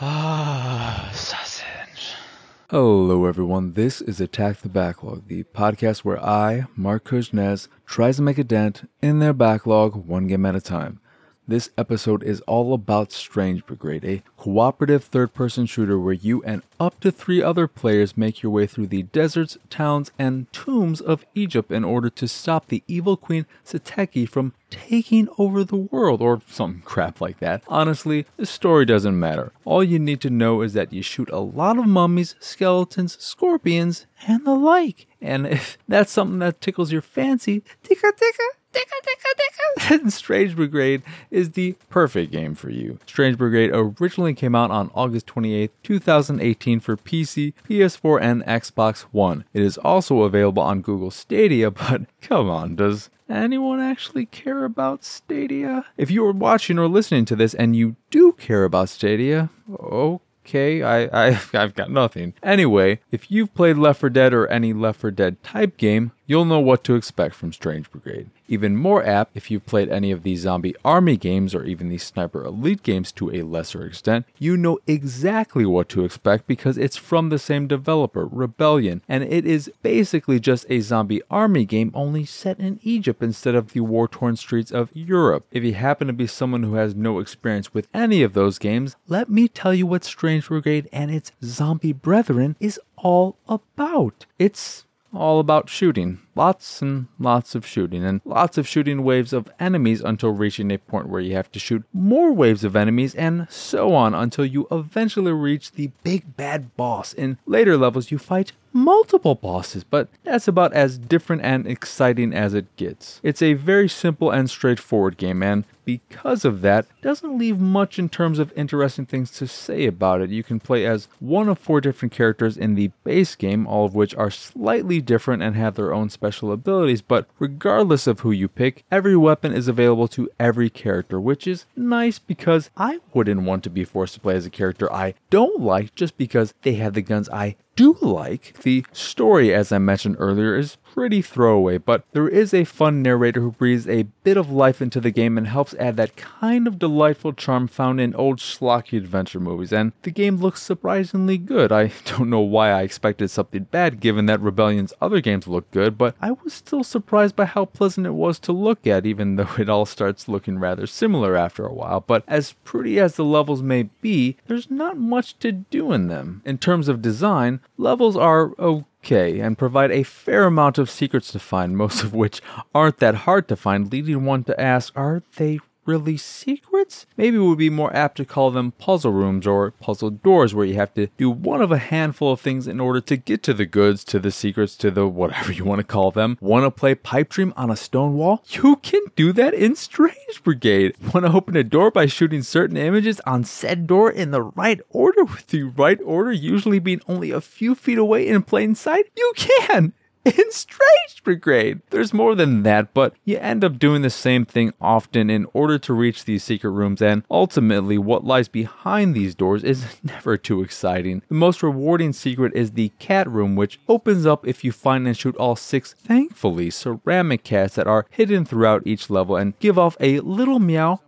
Ah, sausage. Hello, everyone. This is Attack the Backlog, the podcast where I, Mark Kuznez, tries to make a dent in their backlog one game at a time. This episode is all about Strange Brigade, a cooperative third person shooter where you and up to three other players make your way through the deserts, towns, and tombs of Egypt in order to stop the evil queen Seteki from taking over the world, or some crap like that. Honestly, the story doesn't matter. All you need to know is that you shoot a lot of mummies, skeletons, scorpions, and the like. And if that's something that tickles your fancy, ticka ticka, Strange Brigade is the perfect game for you. Strange Brigade originally came out on August 28th, 2018 for PC, PS4, and Xbox One. It is also available on Google Stadia, but come on, does anyone actually care about Stadia? If you are watching or listening to this and you do care about Stadia, okay, I, I, I've got nothing. Anyway, if you've played Left 4 Dead or any Left 4 Dead type game, you'll know what to expect from Strange Brigade. Even more apt if you've played any of these zombie army games or even these sniper elite games to a lesser extent, you know exactly what to expect because it's from the same developer, Rebellion, and it is basically just a zombie army game only set in Egypt instead of the war torn streets of Europe. If you happen to be someone who has no experience with any of those games, let me tell you what Strange Brigade and its zombie brethren is all about. It's all about shooting. Lots and lots of shooting, and lots of shooting waves of enemies until reaching a point where you have to shoot more waves of enemies, and so on until you eventually reach the big bad boss. In later levels, you fight multiple bosses, but that's about as different and exciting as it gets. It's a very simple and straightforward game, and because of that, doesn't leave much in terms of interesting things to say about it. You can play as one of four different characters in the base game, all of which are slightly different and have their own special abilities, but regardless of who you pick, every weapon is available to every character, which is nice because I wouldn't want to be forced to play as a character I don't like just because they have the guns I do like. The story, as I mentioned earlier, is pretty throwaway, but there is a fun narrator who breathes a bit of life into the game and helps add that kind of delightful charm found in old schlocky adventure movies, and the game looks surprisingly good. I don't know why I expected something bad given that Rebellion's other games look good, but I was still surprised by how pleasant it was to look at, even though it all starts looking rather similar after a while. But as pretty as the levels may be, there's not much to do in them. In terms of design, levels are okay and provide a fair amount of secrets to find, most of which aren't that hard to find, leading one to ask, are they really secrets? Maybe would be more apt to call them puzzle rooms or puzzle doors where you have to do one of a handful of things in order to get to the goods, to the secrets, to the whatever you want to call them. Want to play Pipe Dream on a stone wall? You can do that in Strange Brigade. Want to open a door by shooting certain images on said door in the right order, with the right order usually being only a few feet away in plain sight? You can! in Strange Brigade. There's more than that, but you end up doing the same thing often in order to reach these secret rooms, and ultimately, what lies behind these doors is never too exciting. The most rewarding secret is the cat room, which opens up if you find and shoot all six, thankfully, ceramic cats that are hidden throughout each level and give off a little meow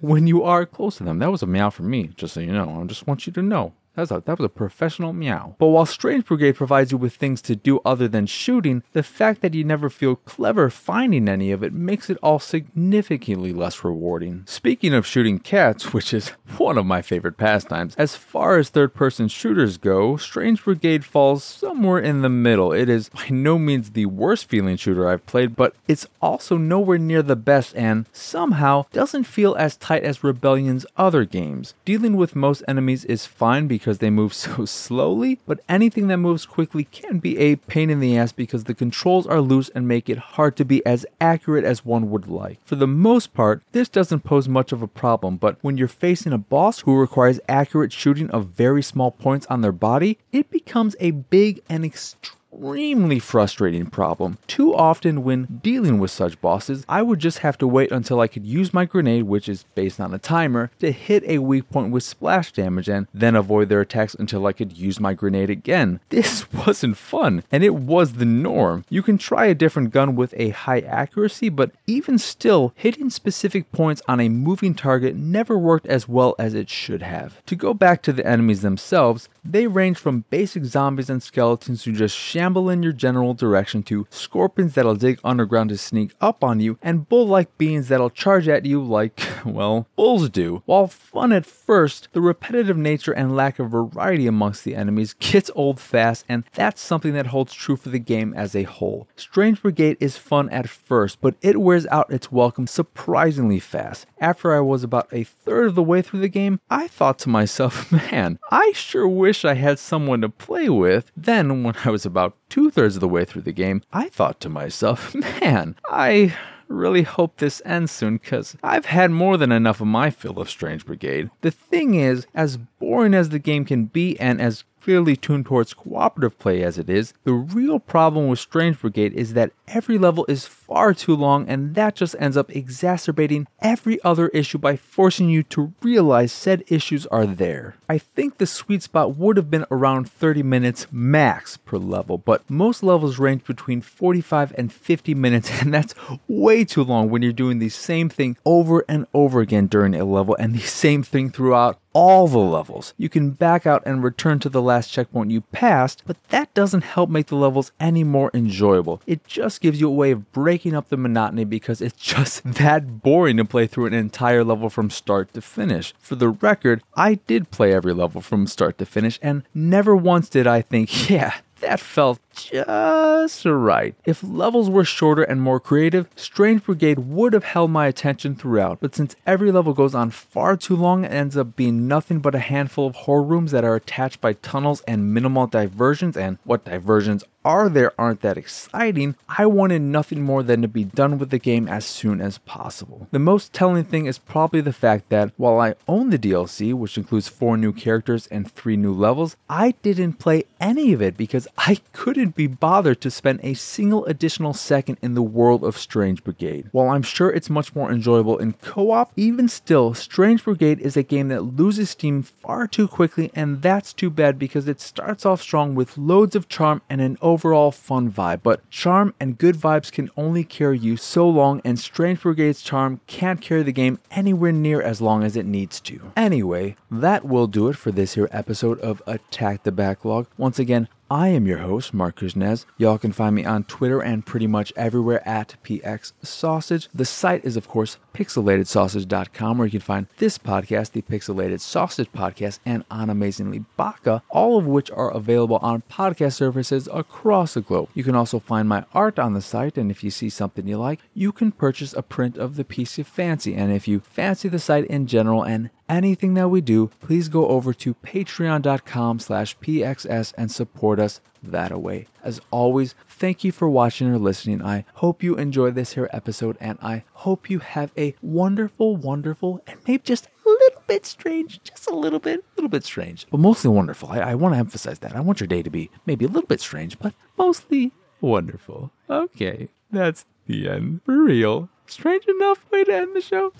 when you are close to them. That was a meow for me, just so you know. I just want you to know. That was, a, that was a professional meow. But while Strange Brigade provides you with things to do other than shooting, the fact that you never feel clever finding any of it makes it all significantly less rewarding. Speaking of shooting cats, which is one of my favorite pastimes, as far as third person shooters go, Strange Brigade falls somewhere in the middle. It is by no means the worst feeling shooter I've played, but it's also nowhere near the best and somehow doesn't feel as tight as Rebellion's other games. Dealing with most enemies is fine because because they move so slowly, but anything that moves quickly can be a pain in the ass because the controls are loose and make it hard to be as accurate as one would like. For the most part, this doesn't pose much of a problem, but when you're facing a boss who requires accurate shooting of very small points on their body, it becomes a big and extreme extremely frustrating problem. Too often, when dealing with such bosses, I would just have to wait until I could use my grenade, which is based on a timer, to hit a weak point with splash damage and then avoid their attacks until I could use my grenade again. This wasn't fun, and it was the norm. You can try a different gun with a high accuracy, but even still, hitting specific points on a moving target never worked as well as it should have. To go back to the enemies themselves, they range from basic zombies and skeletons who just shamble in your general direction to scorpions that'll dig underground to sneak up on you, and bull like beings that'll charge at you like, well, bulls do. While fun at first, the repetitive nature and lack of variety amongst the enemies gets old fast, and that's something that holds true for the game as a whole. Strange Brigade is fun at first, but it wears out its welcome surprisingly fast. After I was about a third of the way through the game, I thought to myself, man, I sure wish I had someone to play with. Then, when I was about two thirds of the way through the game, I thought to myself, man, I really hope this ends soon because I've had more than enough of my fill of Strange Brigade. The thing is, as boring as the game can be and as clearly tuned towards cooperative play as it is, the real problem with Strange Brigade is that every level is far too long and that just ends up exacerbating every other issue by forcing you to realize said issues are there. I think the sweet spot would have been around 30 minutes max per level, but most levels range between 45 and 50 minutes and that's way too long when you're doing the same thing over and over again during a level and the same thing throughout all the levels. You can back out and return to the last checkpoint you passed, but that doesn't help make the levels any more enjoyable. It just gives you a way of breaking up the monotony because it's just that boring to play through an entire level from start to finish. For the record, I did play every level from start to finish, and never once did I think, yeah, that felt just right. If levels were shorter and more creative, Strange Brigade would have held my attention throughout, but since every level goes on far too long and ends up being nothing but a handful of horror rooms that are attached by tunnels and minimal diversions, and what diversions are there aren't that exciting, I wanted nothing more than to be done with the game as soon as possible. The most telling thing is probably the fact that while I own the DLC, which includes four new characters and three new levels, I didn't play any of it because I couldn't be bothered to spend a single additional second in the world of Strange Brigade. While I'm sure it's much more enjoyable in co op, even still, Strange Brigade is a game that loses steam far too quickly, and that's too bad because it starts off strong with loads of charm and an overall fun vibe. But charm and good vibes can only carry you so long, and Strange Brigade's charm can't carry the game anywhere near as long as it needs to. Anyway, that will do it for this here episode of Attack the Backlog. Once again, I am your host, Mark Kuznez. Y'all can find me on Twitter and pretty much everywhere at PX Sausage. The site is, of course, pixelatedsausage.com, where you can find this podcast, the Pixelated Sausage Podcast, and On Amazingly Baka, all of which are available on podcast services across the globe. You can also find my art on the site, and if you see something you like, you can purchase a print of the piece you fancy. And if you fancy the site in general and anything that we do, please go over to patreon.com slash pxs and support us that away. As always, thank you for watching or listening. I hope you enjoy this here episode and I hope you have a wonderful, wonderful, and maybe just a little bit strange, just a little bit, a little bit strange, but mostly wonderful. I, I want to emphasize that. I want your day to be maybe a little bit strange, but mostly wonderful. Okay, that's the end. For real. Strange enough way to end the show.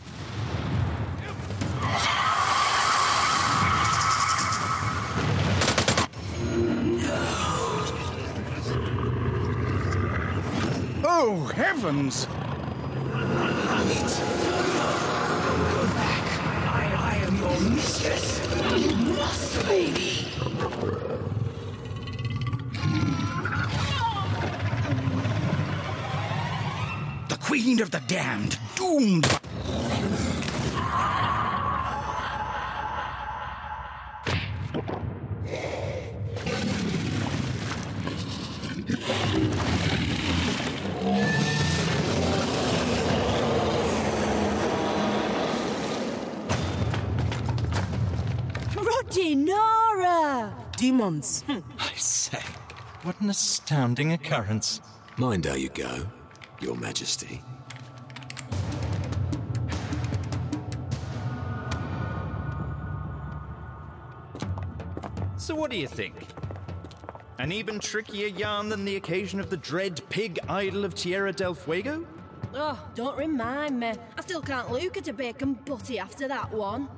Oh, heavens! Go back! I, I am your mistress. You must me. The Queen of the Damned, doomed! Rodinara! Demons. Hmm. I say, what an astounding occurrence. Mind how you go, Your Majesty. So, what do you think? An even trickier yarn than the occasion of the dread pig idol of Tierra del Fuego? Oh, don't remind me. I still can't look at a bacon butty after that one.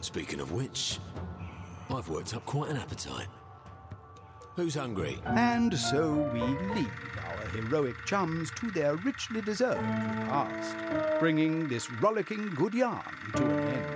Speaking of which, I've worked up quite an appetite. Who's hungry? And so we leave our heroic chums to their richly deserved repast, bringing this rollicking good yarn to an end.